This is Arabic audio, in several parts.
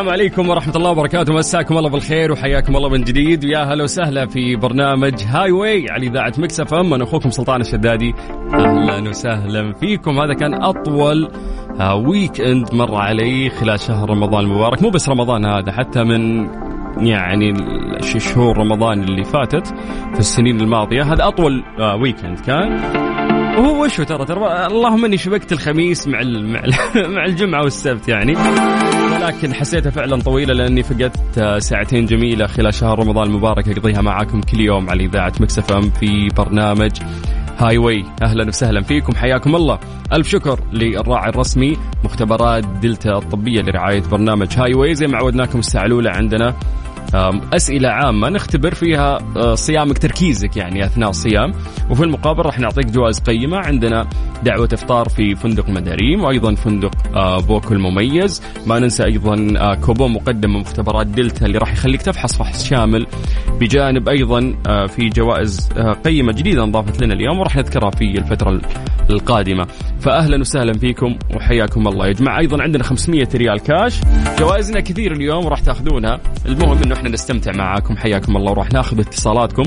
السلام عليكم ورحمة الله وبركاته. مساكم الله بالخير وحياكم الله من جديد. ويا هلا وسهلا في برنامج Highway على إذاعة Mix FM أنا أخوكم سلطان الشدادي. أهلا وسهلا فيكم. هذا كان أطول weekend مر علي خلال شهر رمضان المبارك. مو بس رمضان هذا حتى من يعني شهور رمضان اللي فاتت في السنين الماضية. هذا أطول weekend كان. وهو وشو ترى؟ ترى اللهم إني شبكت الخميس مع مع مع الجمعة والسبت يعني. ولكن حسيتها فعلا طويلة لأني فقدت ساعتين جميلة خلال شهر رمضان المبارك أقضيها معاكم كل يوم على إذاعة Mix FM في برنامج Highway أهلا وسهلا فيكم. حياكم الله. ألف شكر للراعي الرسمي مختبرات دلتا الطبية لرعاية برنامج Highway زي ما عودناكم الساعة الأولى عندنا أسئلة عامة نختبر فيها آه، صيامك تركيزك يعني أثناء الصيام. وفي المقابل راح نعطيك جوائز قيمة. عندنا دعوة إفطار في فندق مداريم وأيضا فندق آه، بوكو المميز ما ننسى أيضا آه، كوبون مقدم من مختبرات دلتا اللي راح يخليك تفحص فحص شامل. بجانب أيضا في جوائز قيمة جديدة انضافت لنا اليوم وراح نذكرها في الفترة القادمة. فأهلا وسهلا فيكم وحياكم الله. يا جماعة أيضا عندنا 500 ريال كاش جوائزنا كثير اليوم وراح تاخذونها. المهم إنه إحنا نستمتع معاكم. حياكم الله. وراح ناخذ اتصالاتكم.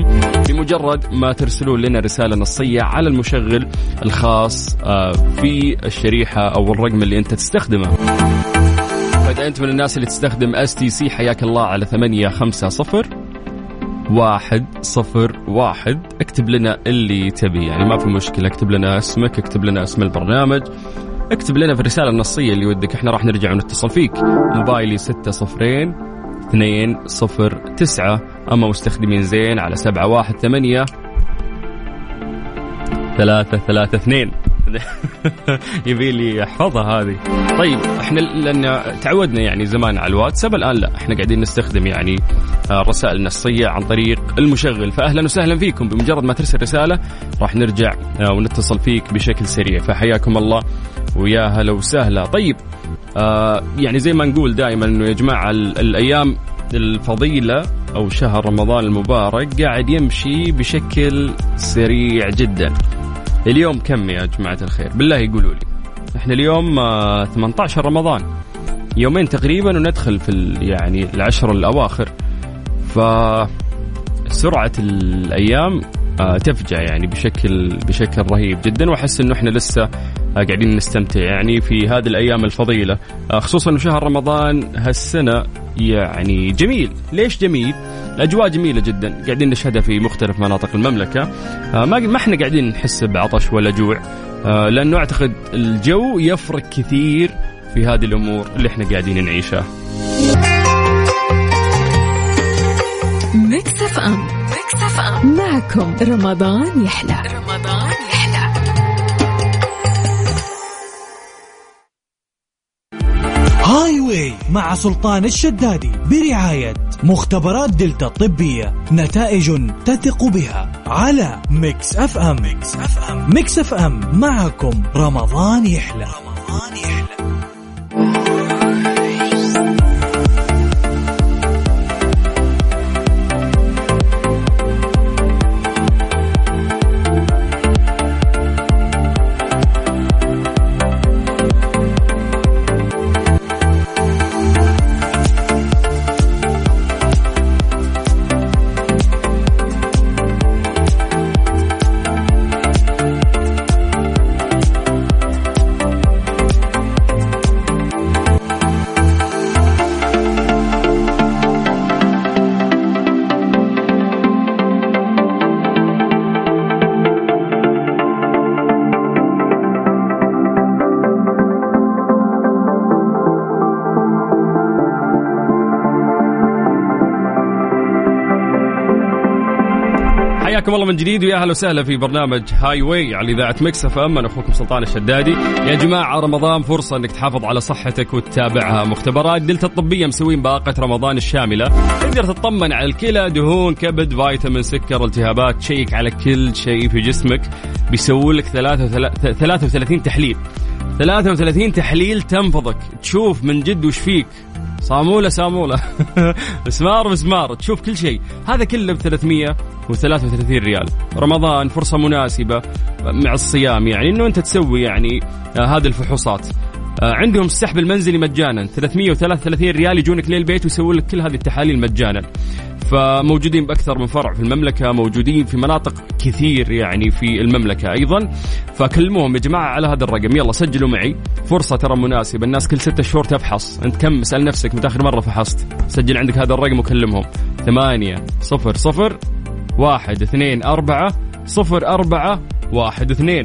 بمجرد ما ترسلون لنا رسالة نصية على المشغل الخاص آه، في الشريحة أو الرقم اللي أنت تستخدمه. فإذا أنت من الناس اللي تستخدم STC حياك الله على ثمانية خمسة صفر. واحد صفر واحد. اكتب لنا اللي تبي. يعني ما في مشكلة. اكتب لنا اسمك اكتب لنا اسم البرنامج. اكتب لنا في الرسالة النصية اللي ودك. إحنا راح نرجع ونتصل فيك. موبايلي ستة صفرين اثنين صفر تسعة. أما مستخدمين زين على سبعة واحد ثمانية ثلاثة ثلاثة اثنين. يبي لي احفظها هذه. طيب إحنا لأن تعودنا يعني زمان على الواتساب الآن لا. إحنا قاعدين نستخدم يعني الرسائل النصية عن طريق المشغل. فاهلا وسهلا فيكم. بمجرد ما ترسل رسالة راح نرجع آه، ونتصل فيك بشكل سريع. فحياكم الله ويا هلا وسهلا. طيب آه يعني زي ما نقول دائما إنه يا جماعة الأيام الفضيلة أو شهر رمضان المبارك قاعد يمشي بشكل سريع جدا. اليوم كم يا جماعة الخير؟ بالله يقولوا لي. إحنا اليوم آه 18 رمضان. يومين تقريبا وندخل في يعني العشر الأواخر. ف سرعة الأيام آه تفجع يعني بشكل بشكل رهيب جدا وأحس إنه إحنا لسه قاعدين نستمتع يعني في هذه الأيام الفضيلة. آه، خصوصا شهر رمضان هالسنة يعني جميل. ليش جميل؟ الأجواء جميلة جدا. قاعدين نشهدها في مختلف مناطق المملكة. آه، ما ما إحنا قاعدين نحس بعطش ولا جوع. آه، لأنه أعتقد الجو يفرق كثير في هذه الأمور اللي إحنا قاعدين نعيشها. Mix FM Mix FM معكم رمضان يحلى. واي مع سلطان الشدادي برعاية مختبرات دلتا الطبية نتائج تثق بها على Mix FM. Mix FM. Mix FM. معكم رمضان يحلى. رمضان يحلى. حياكم الله من جديد ويا أهلا وسهلا في برنامج هاي واي على إذاعة Mix FM. أنا أخوكم سلطان الشدادي. يا جماعة رمضان فرصة إنك تحافظ على صحتك وتتابعها. مختبرات دلتا الطبية مسوين باقة رمضان الشاملة. تقدر تطمن على الكلى دهون كبد فيتامين سكر التهابات. تشيك على كل شيء في جسمك. بيسوون لك 33 تحليل. 33 تحليل تنفضك. تشوف من جد وش فيك. صامولة صامولة مسمار مسمار تشوف كل شيء. هذا كله ب 333 ريال. رمضان فرصة مناسبة مع الصيام يعني إنه أنت تسوي يعني آه، هذه الفحوصات. عندهم السحب المنزلي مجانا. 333 ريال يجونك للبيت ويسوون لك كل هذه التحاليل مجانا. فموجودين بأكثر من فرع في المملكة موجودين في مناطق كثير يعني في المملكة أيضا. فكلموهم يا جماعة على هذا الرقم. يلا سجلوا معي. فرصة ترى مناسبة. الناس كل ستة شهور تفحص. أنت كم؟ اسأل نفسك. متى آخر مرة فحصت؟ سجل عندك هذا الرقم وكلمهم. ثمانية صفر صفر واحد اثنين أربعة صفر أربعة واحد اثنين.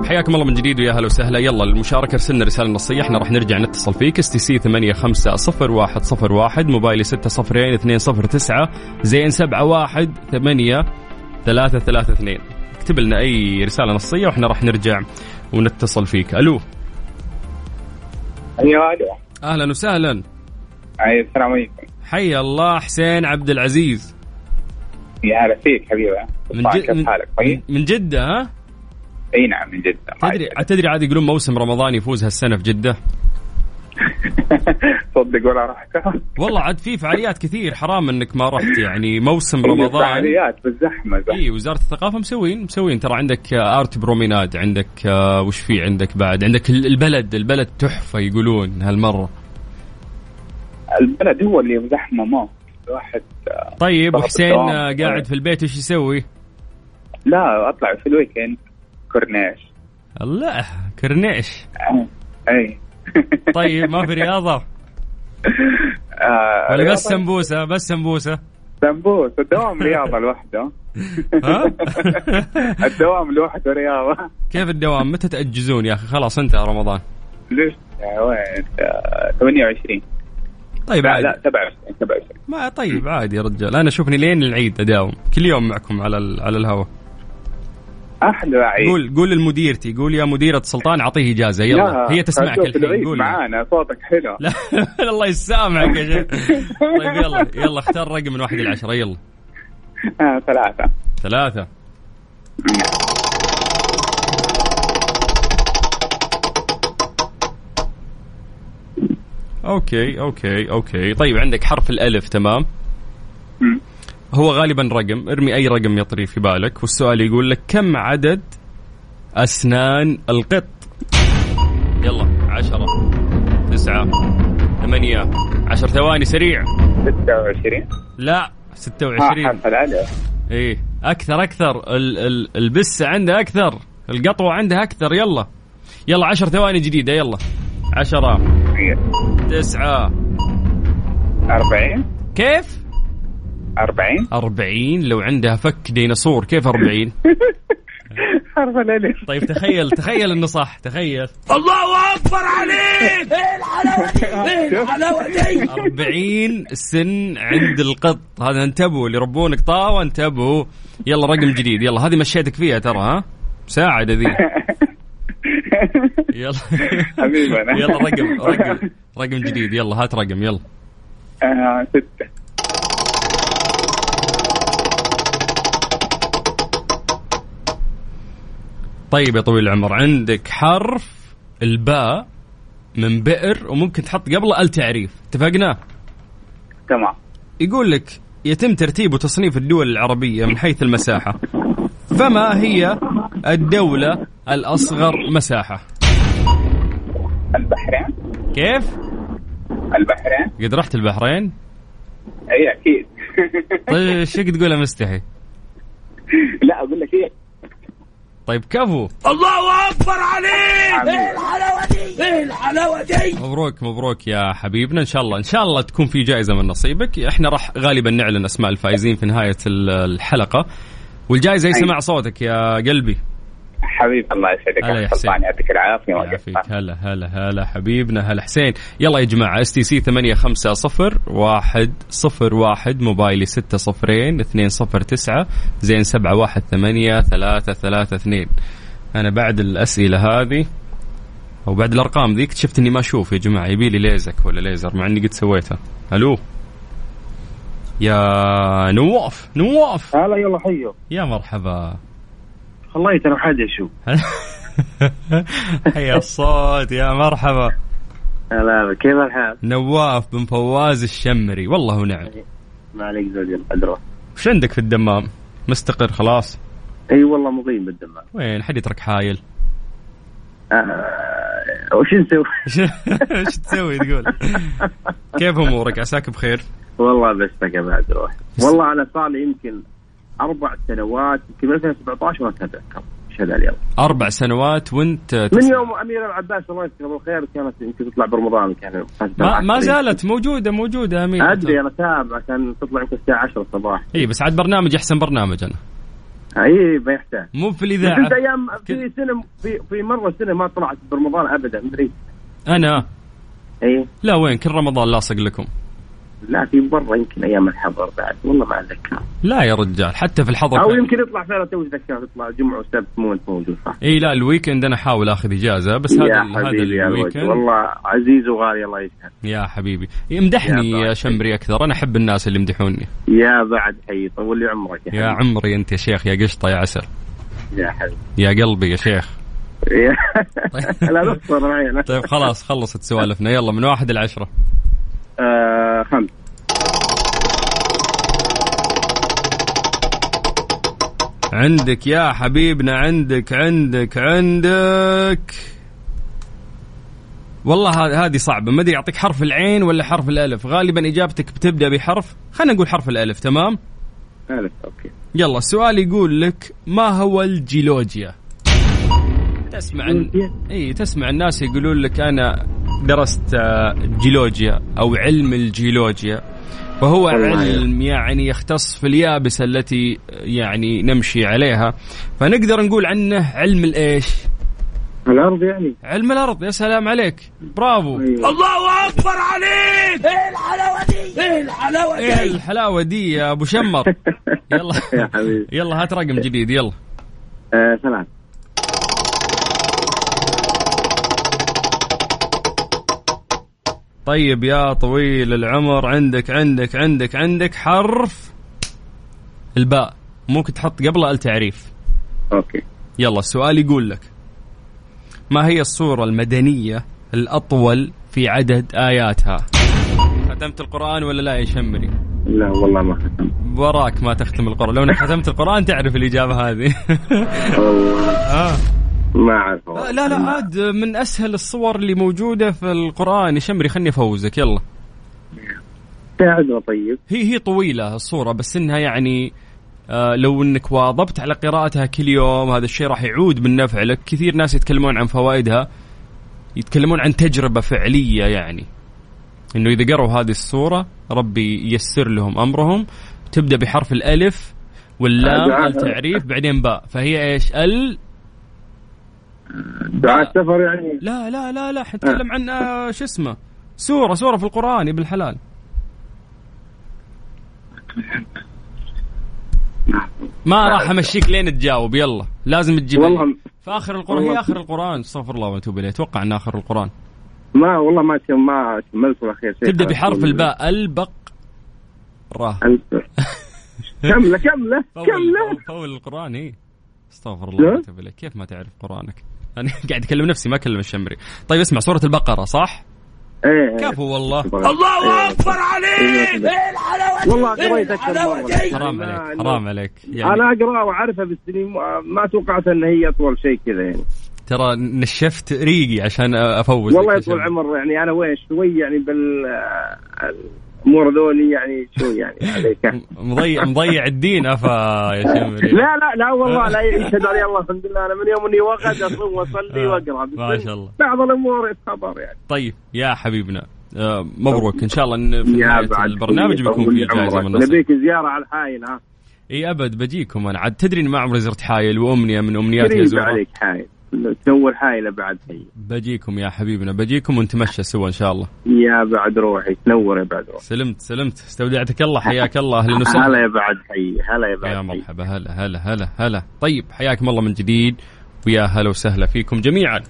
طيب حياكم الله من جديد ويا هلا وسهلا. يلا المشاركة ارسلنا رسالة نصيه إحنا راح نرجع نتصل فيك. STC 850101 موبايلي 602 زين 71 8 332 اكتب لنا أي رسالة نصية وإحنا راح نرجع ونتصل فيك. ألو. أيوه ألو أهلا وسهلا. اي السلام عليكم. حي الله حسين عبد العزيز. يا هلا فيك حبيبي. من, جد كيف حالك طيب من جدة ها؟ اي نعم من جدة. تدري تدري عاد يقولون موسم رمضان يفوز هالسنة في جدة؟ صدق ولا رحت والله عاد في فعاليات كثير حرام إنك ما رحت يعني موسم رمضان. فعاليات بالزحمة زحمة. إي وزارة الثقافة مسوين مسوين. ترى عندك آه، آرت بروميناد عندك آه، وش في عندك بعد؟ عندك ال- البلد البلد تحفة يقولون هالمرة. البلد هو اللي زحمه ما. الواحد آه، طيب وحسين. آه، قاعد في البيت وش يسوي؟ لا أطلع في ال weekend. كورنيش. الله كورنيش آه، أي. طيب ما في رياضة؟ آه، ولا؟ بس سمبوسة؟ بس سمبوسة. سمبوس الدوام رياضة لوحده. ها؟ الدوام لوحده رياضة. كيف الدوام؟ متى تأجزون يا أخي؟ خلاص انتهى رمضان. ليش؟ وين؟ آه، 28 طيب لا عادي. لا 27 27 ما طيب عادي يا رجال. أنا اشوفني لين العيد أداوم. كل يوم معكم على على الهواء أحلى عيد. قول قول لمديرتي قول يا مديرة سلطان أعطيه إجازة يلا. لا، هي تسمعك الحين قول. معانا صوتك حلو. لا الله يسامحك يا شيخ. طيب يلا يلا اختار رقم من واحد إلى عشرة يلا. آه ثلاثة. ثلاثة. okay okay okay. طيب عندك حرف الألف تمام. هو غالبا رقم. ارمي أي رقم يطري في بالك. والسؤال يقول لك كم عدد أسنان القط؟ يلا عشرة تسعة ثمانية عشر ثواني سريع. 26 لا ها 26 حرف الألف إيه أكثر أكثر. ال ال البسه عنده أكثر. القطوه عنده أكثر. يلا. يلا عشر ثواني جديدة. يلا. عشرة تسعة. 40 كيف؟ 40 أربعين. لو عندها فك ديناصور كيف أربعين؟ حرف الألف. طيب تخيل تخيل إنه صح. تخيل. أربعين سن عند القط. هذا انتبهوا اللي يربون قطاوة انتبهوا. يلا رقم جديد. يلا هذه مشيتك فيها ترى ها؟ مساعدة ذي. يلا. حبيبنا. يلا رقم رقم رقم جديد. يلا هات رقم يلا. آه، ستة. طيب يا طويل العمر عندك حرف الباء من بئر وممكن تحط قبله التعريف اتفقنا تمام يقول لك يتم ترتيب وتصنيف الدول العربية من حيث المساحة فما هي الدولة الأصغر مساحة البحرين كيف؟ البحرين قد رحت البحرين؟ إي أكيد طيب إيش فيك تقولها مستحي؟ لا أقول لك إيه طيب كفو. حبيبي. مبروك مبروك يا حبيبنا. إن شاء الله إن شاء الله تكون في جائزة من نصيبك. إحنا راح غالبا نعلن أسماء الفائزين في نهاية ال- الحلقة. والجائزة هي أي. سماع صوتك يا قلبي. حبيبي الله يسعدك هلا حسين. يعطيك العافية هلا هلا هلا حبيبنا هلا حسين. يلا يا جماعة STC ثمانية خمسة صفر واحد صفر واحد موبايلي ستة صفرين اثنين صفر تسعة زين سبعة واحد ثمانية ثلاثة ثلاثة اثنين. أنا بعد الأسئلة هذه أو بعد الأرقام ذي اكتشفت إني ما أشوف يا جماعة. يبي لي ليزك ولا ليزر مع إني قد سويتها. ألو؟ يا نواف نواف. هلا يلا حيو. يا مرحبا. خليت أنا حد أشوف حيا الصوت يا مرحبا. لا كيف الحال؟ نواف بن فواز الشمري والله ونعم ما عليك زوجي القدره وش عندك في الدمام؟ مستقر خلاص؟ أي والله مقيم بالدمام. وين؟ حد يترك حايل؟ آه وش نسوي؟ إيش تسوي تقول؟ كيف أمورك؟ عساك بخير؟ والله بس يا بعد روح والله صار لي يمكن أربع سنوات يمكن 2017 ما اتذكر اشهد على الله أربع سنوات وأنت من تسمع. يوم أمير العباس الله يذكره بالخير كانت يمكن تطلع برمضان كان ما, ما زالت موجودة موجودة امين أدري أنا تابع كان تطلع يمكن الساعة 10 الصباح. اي بس عاد برنامج احسن برنامج أنا. اي ما يحتاج. مو في الإذاعة. أنت أيام في سنة في في مرة سنة ما طلعت برمضان ابدا مدري أنا؟ اي لا وين؟ كل رمضان لاصق لكم. لا في برا يمكن أيام الحظر بعد. والله ما أتذكر. لا يا رجال حتى في الحظر أو يمكن يطلع فعلا تو اتذكر يطلع جمعة وسبت مو أنت موجود صح؟ إي لا ال weekend أنا أحاول أخذ إجازة بس هذا هذا ال weekend. والله عزيز وغالي الله يسعدك. يا حبيبي. امدحني يا يا. شمري أكثر أنا أحب الناس اللي يمدحوني. يا بعد حي طول لي عمرك يا, يا. عمري أنت يا شيخ يا قشطة يا عسل. يا حبيبي. يا قلبي يا شيخ. لا معي طيب خلاص خلصت سوالفنا. يلا من واحد لعشرة. آه خمس. عندك يا حبيبنا عندك عندك عندك. والله ه- هذه صعبة. ما أدري اعطيك حرف العين ولا حرف الألف. غالبا إجابتك بتبدأ بحرف. خلينا نقول حرف الألف تمام؟ ألف okay. يلا السؤال يقول لك ما هو الجيولوجيا؟ تسمع؟ إي تسمع الناس يقولون لك أنا درست آه، جيولوجيا أو علم الجيولوجيا. وهو والله علم يعني يختص في اليابسة التي يعني نمشي عليها. فنقدر نقول عنه علم الإيش؟ الأرض يعني. علم الأرض. يا سلام عليك. برافو. أيوة. إيه الحلاوة دي؟ يا أبو شمر؟ يلا. يا حبيبي. يلا هات رقم جديد. يلا. آه ثلاث طيب يا طويل العمر عندك عندك عندك عندك حرف الباء. ممكن تحط قبله التعريف أوكي. يلا السؤال يقول لك ما هي الصورة المدنية الأطول في عدد آياتها؟ ختمت القرآن ولا لا يا شمري؟ لا والله ما ختم وراك ما تختم القرآن. لو إنك ختمت القرآن تعرف الإجابة هذه. والله. آه. ما أعرف. والله. لا لا عاد من أسهل الصور اللي موجودة في القرآن. يا شمري خلني أفوزك يلا. ساعدنا طيب. هي هي طويلة الصورة بس إنها يعني آه لو إنك واظبت على قراءتها كل يوم هذا الشيء راح يعود بالنفع لك. كثير ناس يتكلمون عن فوائدها يتكلمون عن تجربة فعلية يعني. إنه إذا قروا هذه الصورة ربي ييسر لهم أمرهم. تبدأ بحرف الألف واللام. التعريف بعدين باء. فهي إيش؟ ال دعاء السفر يعني؟ لا لا لا لا حنتكلم عن آه، شو اسمه؟ سورة سورة في القرآن يا ابن الحلال. ما راح أمشيك لين تجاوب يلا. لازم تجيب والله في آخر القرآن هي آخر القرآن. استغفر الله وأتوب إليه. أتوقع ان آخر القرآن. ما والله ما ما كملت الأخير شيء. تبدأ بحرف الباء. البق راه كمله كمله كمله فول- القرآن اي استغفر الله. وأتوب إليه. كيف ما تعرف قرآنك؟ أنا قاعد أكلم نفسي ما أكلم الشمري. طيب اسمع سورة البقرة صح؟ إيه. كفو والله. الله أكبر عليك! والله قريت أكثر مرة. حرام لا، عليك. حرام عليك. يعني أنا أقرأ واعرفها بالسنين ما- توقعت إن هي أطول شيء كذا يعني. ترى نشفت ريقي عشان أفوز والله يطول العمر يعني أنا وين شوي يعني بال الأمور ذولي يعني شوي يعني عليك؟ مضيع مضيع الدين أفا يا شمري لا لا لا والله لا يشهد علي الله الحمد لله. أنا من يوم إني وقت اصوم وأصلي وأقرأ. بس ما شاء الله. بعض الأمور يتخبر يعني. طيب يا حبيبنا آه، مبروك. إن شاء الله إن في نهاية البرنامج بيكون في جائزه. من نصيب نبيك زيارة على الحايل ها؟ إي أبد بجيكم أنا. عاد تدري ما عمري زرت حايل وأمنية من امنياتي ازورها عليك حايل. تنور حايله بعد. هي بجيكم يا حبيبنا بجيكم ونتمشى سوا إن شاء الله. يا بعد روحي تنور يا بعد روحي. سلمت سلمت. استودعتك الله حياك الله أهلا هلا وسهلا يا بعد حي. هلا يا بعد يا حي. مرحبا هلا هلا هلا هلا. طيب حياكم الله من جديد. ويا هلا وسهلا فيكم جميعا.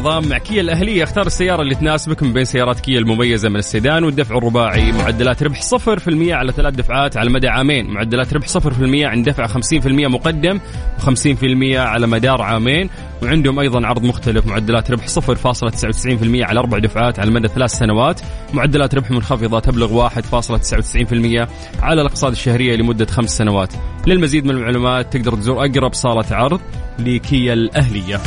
رمضان مع كيا الأهلية. اختار السيارة اللي تناسبك من بين سيارات كيا المميزة من السيدان والدفع الرباعي. معدلات ربح 0% على ثلاث دفعات على مدى عامين. معدلات ربح 0% عند دفع 50% مقدم و50% على مدار عامين. وعندهم أيضا عرض مختلف. معدلات ربح 0.99% على أربع دفعات على مدى ثلاث سنوات. معدلات ربح منخفضة تبلغ 1.99% على الأقساط الشهرية لمدة خمس سنوات. للمزيد من المعلومات تقدر تزور أقرب صالة عرض لكيا الأهلية.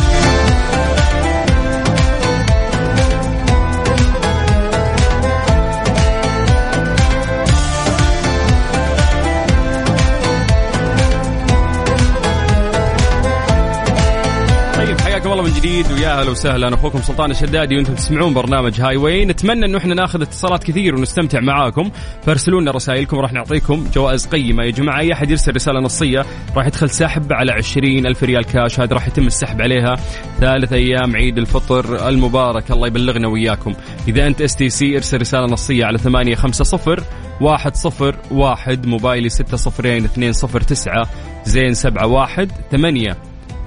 جديد ويا أهلا وسهلا. أخوكم سلطان الشدادي وأنتم تسمعون برنامج هاي واي نتمنى إنه إحنا ناخذ اتصالات كثير ونستمتع معاكم. فارسلوا لنا رسائلكم راح نعطيكم جوائز قيمة. يا جماعة أي أحد يرسل رسالة نصية راح يدخل سحب على 20 ألف ريال كاش. هذا راح يتم السحب عليها ثالث أيام عيد الفطر المبارك. الله يبلغنا وياكم إذا أنت STC ارسل رسالة نصية على 850 واحد صفر واحد. موبايلي ستة صفرين اثنين صفر تسعة. زين سبعة واحد ثمانية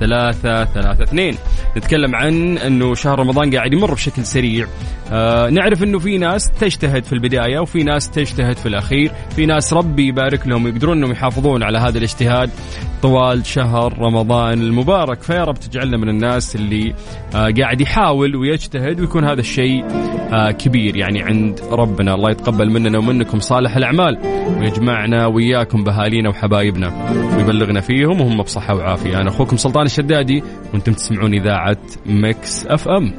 ثلاثة ثلاثة اثنين. نتكلم عن أنه شهر رمضان قاعد يمر بشكل سريع. آه نعرف أنه في ناس تجتهد في البداية وفي ناس تجتهد في الأخير. في ناس ربي يبارك لهم يقدرون أنهم يحافظون على هذا الاجتهاد. طوال شهر رمضان المبارك. فيا رب تجعلنا من الناس اللي آه قاعد يحاول ويجتهد ويكون هذا الشيء آه كبير يعني عند ربنا. الله يتقبل مننا ومنكم صالح الأعمال. ويجمعنا وياكم بأهالينا وحبايبنا. ويبلغنا فيهم وهم بصحة وعافية. أنا أخوكم سلطان الشدادي وأنتم تسمعون إذاعة Mix FM.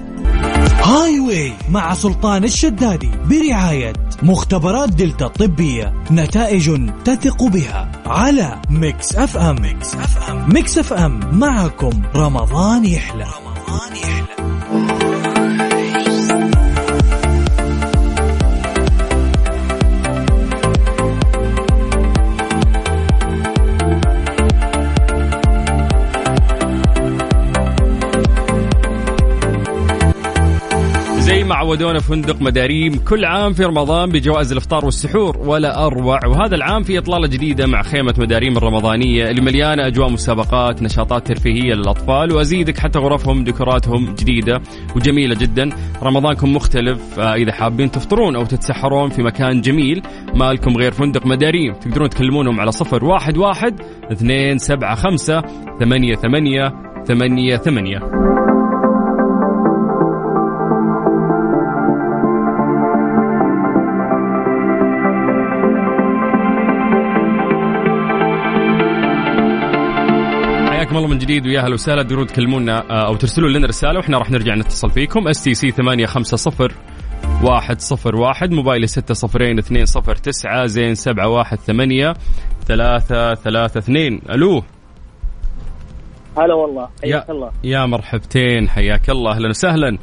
هاي واي مع سلطان الشدادي برعاية مختبرات دلتا الطبية نتائج تثق بها على Mix FM. Mix FM. Mix FM. معكم رمضان يحلى. رمضان يحلى. زي ما عودونا فندق مداريم كل عام في رمضان بجوائز الإفطار والسحور ولا أروع. وهذا العام في إطلالة جديدة مع خيمة مداريم الرمضانية اللي مليانه أجواء مسابقات نشاطات ترفيهية للأطفال وأزيدك حتى غرفهم ديكوراتهم جديدة وجميلة جدا. رمضانكم مختلف آه، إذا حابين تفطرون أو تتسحرون في مكان جميل ما لكم غير فندق مداريم. تقدرون تكلمونهم على صفر واحد واحد اثنين سبعة خمسة ثمانية ثمانية ثمانية ثمانية. حياكم الله من جديد ويا أهلا وسهلا. تقدرون تكلمونا آه، أو ترسلوا لنا رسالة وإحنا راح نرجع نتصل فيكم. STC 850 واحد صفر واحد موبايلي ستة صفرين اثنين صفر تسعة زين سبعة واحد ثمانية ثلاثة ثلاثة اثنين. ألو. هلا والله يا, حياك الله. يا مرحبتين حياك الله. أهلا وسهلا.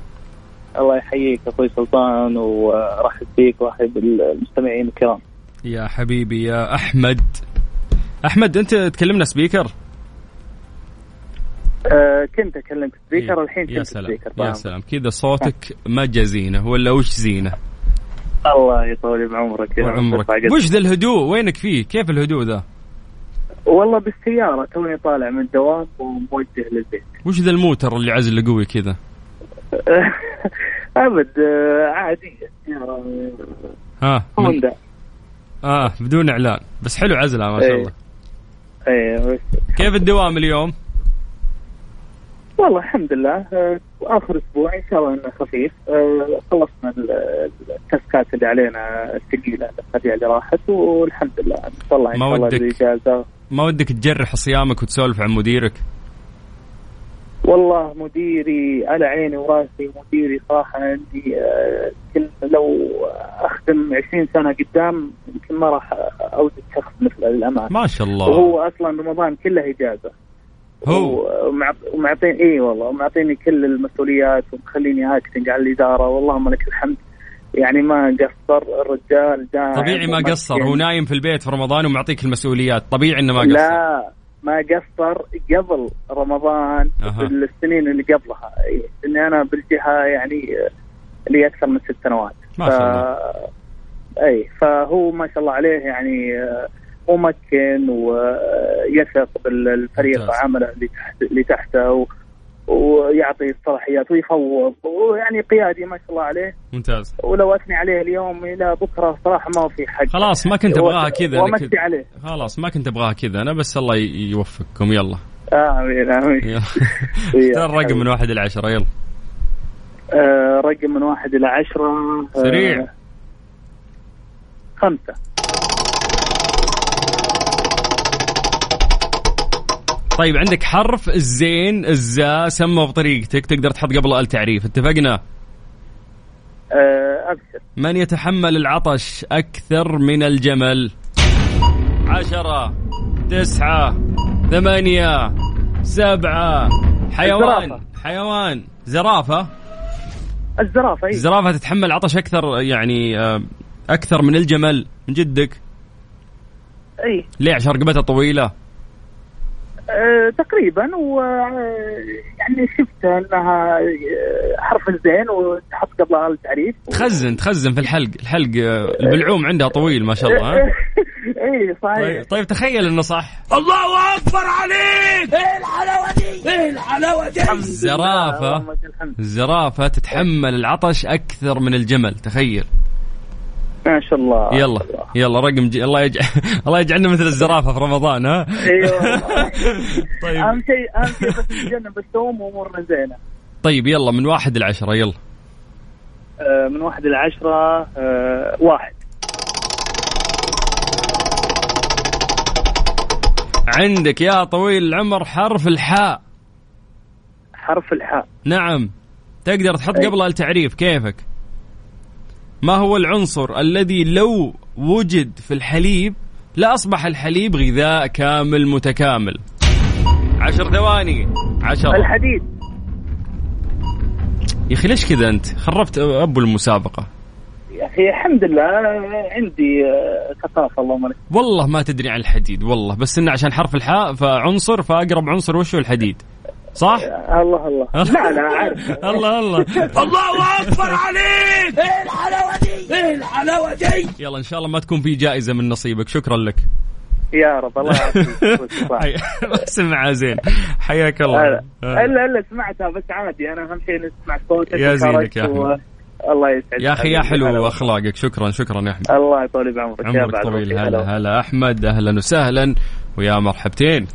الله يحييك أخوي سلطان ورحب فيك ورحب بالمستمعين الكرام. يا حبيبي يا أحمد. أحمد أنت تكلمنا سبيكر؟ أه كنت أكلمك سبيكر الحين يا سلام. يا. سلام. كذا صوتك ما جا زينة. ولا وش زينة؟ الله يطول بعمرك يا قدرك. وش ذا الهدوء؟ وينك فيه؟ كيف الهدوء ذا؟ والله بالسيارة توني طالع من الدوام وموجه للبيت. وش ذا الموتر اللي عزل قوي كذا؟ أبد آه، عادي. سيارة ها هوندا. آه بدون إعلان. بس حلو عزلها ما شاء إيه. الله. إيه كيف الدوام اليوم؟ والله الحمد لله. آه، آخر أسبوع إن شاء الله إنه خفيف. آه، خلصنا ال- التاسكات اللي علينا الثقيلة الأسابيع اللي راحت والحمد لله. نطلع إن ما شاء الله ودك- الاجازه ما ودك تجرح صيامك وتسولف عن مديرك؟ والله مديري على عيني وراسي مديري صراحة عندي آه، يمكن لو أخدم 20 سنة قدام يمكن ما راح أوجد شخص مثله للأمانة. ما شاء الله. وهو أصلا رمضان كله إجازة. هو. ومعط- ومعطيني اي والله ومعطيني كل المسؤوليات ومخليني اكتنج على الإدارة. واللهم لك الحمد. يعني ما قصر الرجال جاء طبيعي ما قصر. هو نايم في البيت في رمضان ومعطيك المسؤوليات. طبيعي إنه ما قصر. لا ما قصر قبل رمضان أها. بالسنين اللي قبلها. إني أنا بالجهة يعني لي أكثر من ست سنوات. ما شاء الله. اي فهو ما شاء الله عليه يعني آه، ممكن ويثق بالفريق. عمله اللي تحت اللي تحته ويعطي الصلاحيات ويفوض ويعني قيادي ما شاء الله عليه. ممتاز. ولو أثني عليه اليوم إلى بكرة صراحة ما في حق. خلاص ما كنت أبغاها كذا كنت- عليه. خلاص ما كنت أبغاها كذا. أنا بس الله يوفقكم. يلا. آمين آمين. اختار رقم من واحد إلى عشرة. يلا. آه رقم من واحد إلى عشرة آه، سريع. خمسة. طيب عندك حرف الزين الزاء سمى بطريقتك تقدر تحط قبله التعريف اتفقنا؟ آه ابشر من يتحمل العطش أكثر من الجمل؟ عشرة تسعة ثمانية سبعة. حيوان الزرافة. حيوان. زرافة؟ الزرافة إي. الزرافة تتحمل عطش أكثر يعني آه، أكثر من الجمل من جدك؟ إي. ليه؟ عشان رقبتها طويلة. تقريبا و آه، يعني شفت أنها آه، حرف الزين وتحط قبلها التعريف. تخزن تخزن في الحلق. الحلق آه، البلعوم عندها طويل ما شاء الله ها؟ اي صحيح. طيب, طيب تخيل إنه صح. الزرافة اللهم لك الحمد. الزرافة تتحمل العطش أكثر من الجمل تخيل. ما شاء الله. يلا يلا رقم جي... الله يجعل الله يجعلنا مثل الزرافة في رمضان ها؟ أيوه. طيب. أهم شيء أهم شيء بس نتجنب الثوم وأمورنا زينة. طيب يلا من واحد لعشرة يلا. آه، من واحد إلى عشرة آه، واحد. عندك يا طويل العمر حرف الحاء. حرف الحاء. نعم. تقدر تحط أي. قبلها التعريف كيفك. ما هو العنصر الذي لو وجد في الحليب لا أصبح الحليب غذاء كامل متكامل؟ عشر ثواني عشرة الحديد. يا أخي ليش كذا أنت؟ خربت أبو المسابقة. يا أخي الحمد لله عندي آه، ثقافة اللهم لك. والله ما تدري عن الحديد والله. بس إنه عشان حرف الحاء فعنصر فأقرب عنصر وشه الحديد؟ صح؟ آه، الله الله. لا لا عارف. الله الله. الله أكبر عليك! إيه الحلاوة دي؟ إيه الحلاوة دي؟ يلا إن شاء الله ما تكون في جائزة من نصيبك. شكرا لك. يا رب الله يعافيك. سمعها زين. حياك الله. لا إلا إلا سمعتها بس عادي. أنا اهم شيء نسمع صوتك يا زينك يا. و- الله يسعدك. يا أخي يا. حلو. أخلاقك. شكرا شكرا يا أحمد. الله يطول بعمرك. يا عمرك طويل. هلا. هلا أحمد. أهلا وسهلا. ويا مرحبتين.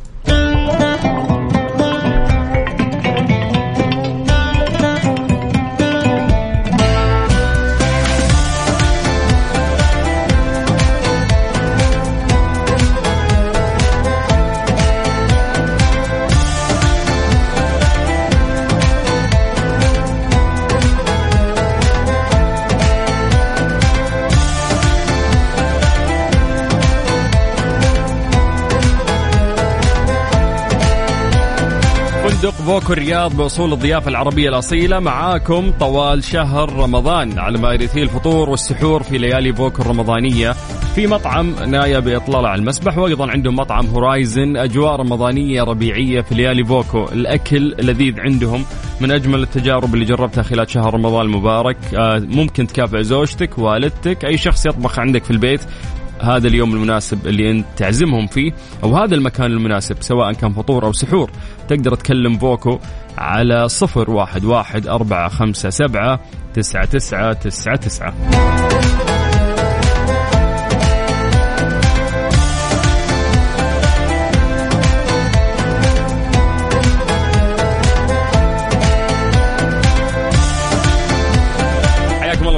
فندق voco الرياض بأصول الضيافة العربية الأصيلة. معاكم طوال شهر رمضان على مائدتي الفطور والسحور في ليالي voco الرمضانية في مطعم نايا بإطلالة على المسبح وأيضا عندهم مطعم Horizon أجواء رمضانية ربيعية في ليالي voco الأكل لذيذ عندهم من أجمل التجارب اللي جربتها خلال شهر رمضان المبارك. آه، ممكن تكافئ زوجتك والدتك أي شخص يطبخ عندك في البيت هذا اليوم المناسب اللي انت تعزمهم فيه أو هذا المكان المناسب سواء كان فطور أو سحور. تقدر تكلم voco على صفر واحد واحد أربعة خمسة سبعة تسعة تسعة تسعة تسعة.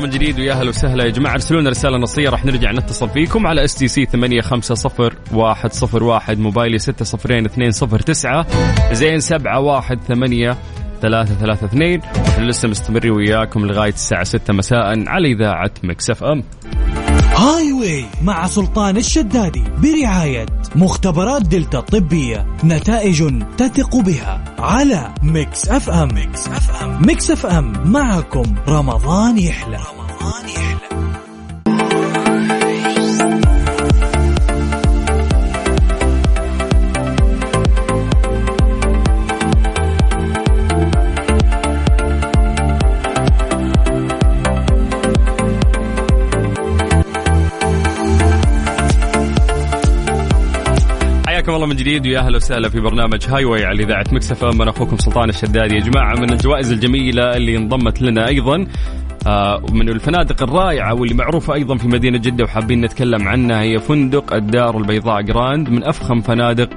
من جديد ويا أهلا وسهلا يا جماعة. ارسلوا لنا رسالة نصية راح نرجع نتصل فيكم على STC 850101 موبايلي 602209 زين 718 ثلاثة ثلاثة اثنين. وإحنا لسه مستمرين وياكم لغاية الساعة 6 مساء على إذاعة Mix FM. Highway مع سلطان الشدادي برعاية مختبرات دلتا الطبية نتائج تثق بها على Mix FM. Mix FM. Mix FM. معكم رمضان يحلى. رمضان يحلى. حياكم الله من جديد ويا أهلا وسهلا في برنامج Highway على إذاعة Mix FM أنا أخوكم سلطان الشدادي. يا جماعة من الجوائز الجميلة اللي انضمت لنا أيضا من الفنادق الرائعة واللي معروفة أيضا في مدينة جدة وحابين نتكلم عنها هي فندق الدار البيضاء Grand من أفخم فنادق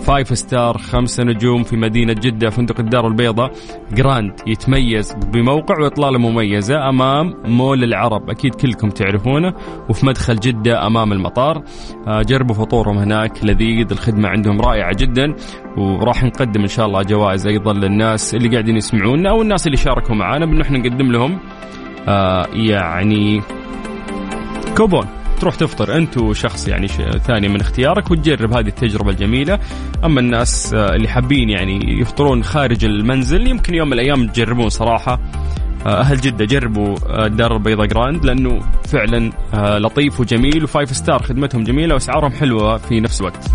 five star خمسة نجوم في مدينة جدة فندق الدار البيضاء Grand يتميز بموقع وإطلالة مميزة أمام مول العرب أكيد كلكم تعرفونه وفي مدخل جدة أمام المطار. آه، جربوا فطورهم هناك لذيذ الخدمة عندهم رائعة جدا وراح نقدم إن شاء الله جوائز أيضا للناس اللي قاعدين يسمعونا أو الناس اللي شاركوا معنا بأنه إحنا نقدم لهم آه يعني كوبون تروح تفطر أنت وشخص يعني ثاني من اختيارك وتجرب هذه التجربة الجميلة. أما الناس آه اللي حابين يعني يفطرون خارج المنزل يمكن يوم من الأيام تجربون صراحة. آه أهل جدة جربوا الدار البيضاء Grand لأنه فعلا آه لطيف وجميل و five star خدمتهم جميلة وأسعارهم حلوة في نفس الوقت.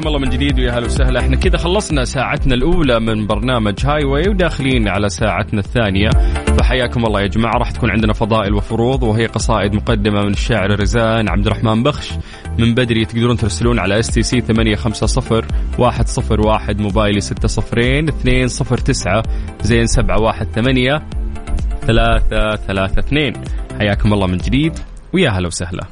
حياكم الله من جديد ويا هلا وسهلا. إحنا كذا خلصنا ساعتنا الأولى من برنامج Highway وداخلين على ساعتنا الثانية. فحياكم الله يا جماعة. راح تكون عندنا فضائل وفروض وهي قصائد مقدمة من الشاعرة رزان عبد الرحمن بخش. من بدري تقدرون ترسلون على STC 850 101 موبايلي 602 209 زين 718 332 حياكم الله من جديد ويا هلا وسهلا.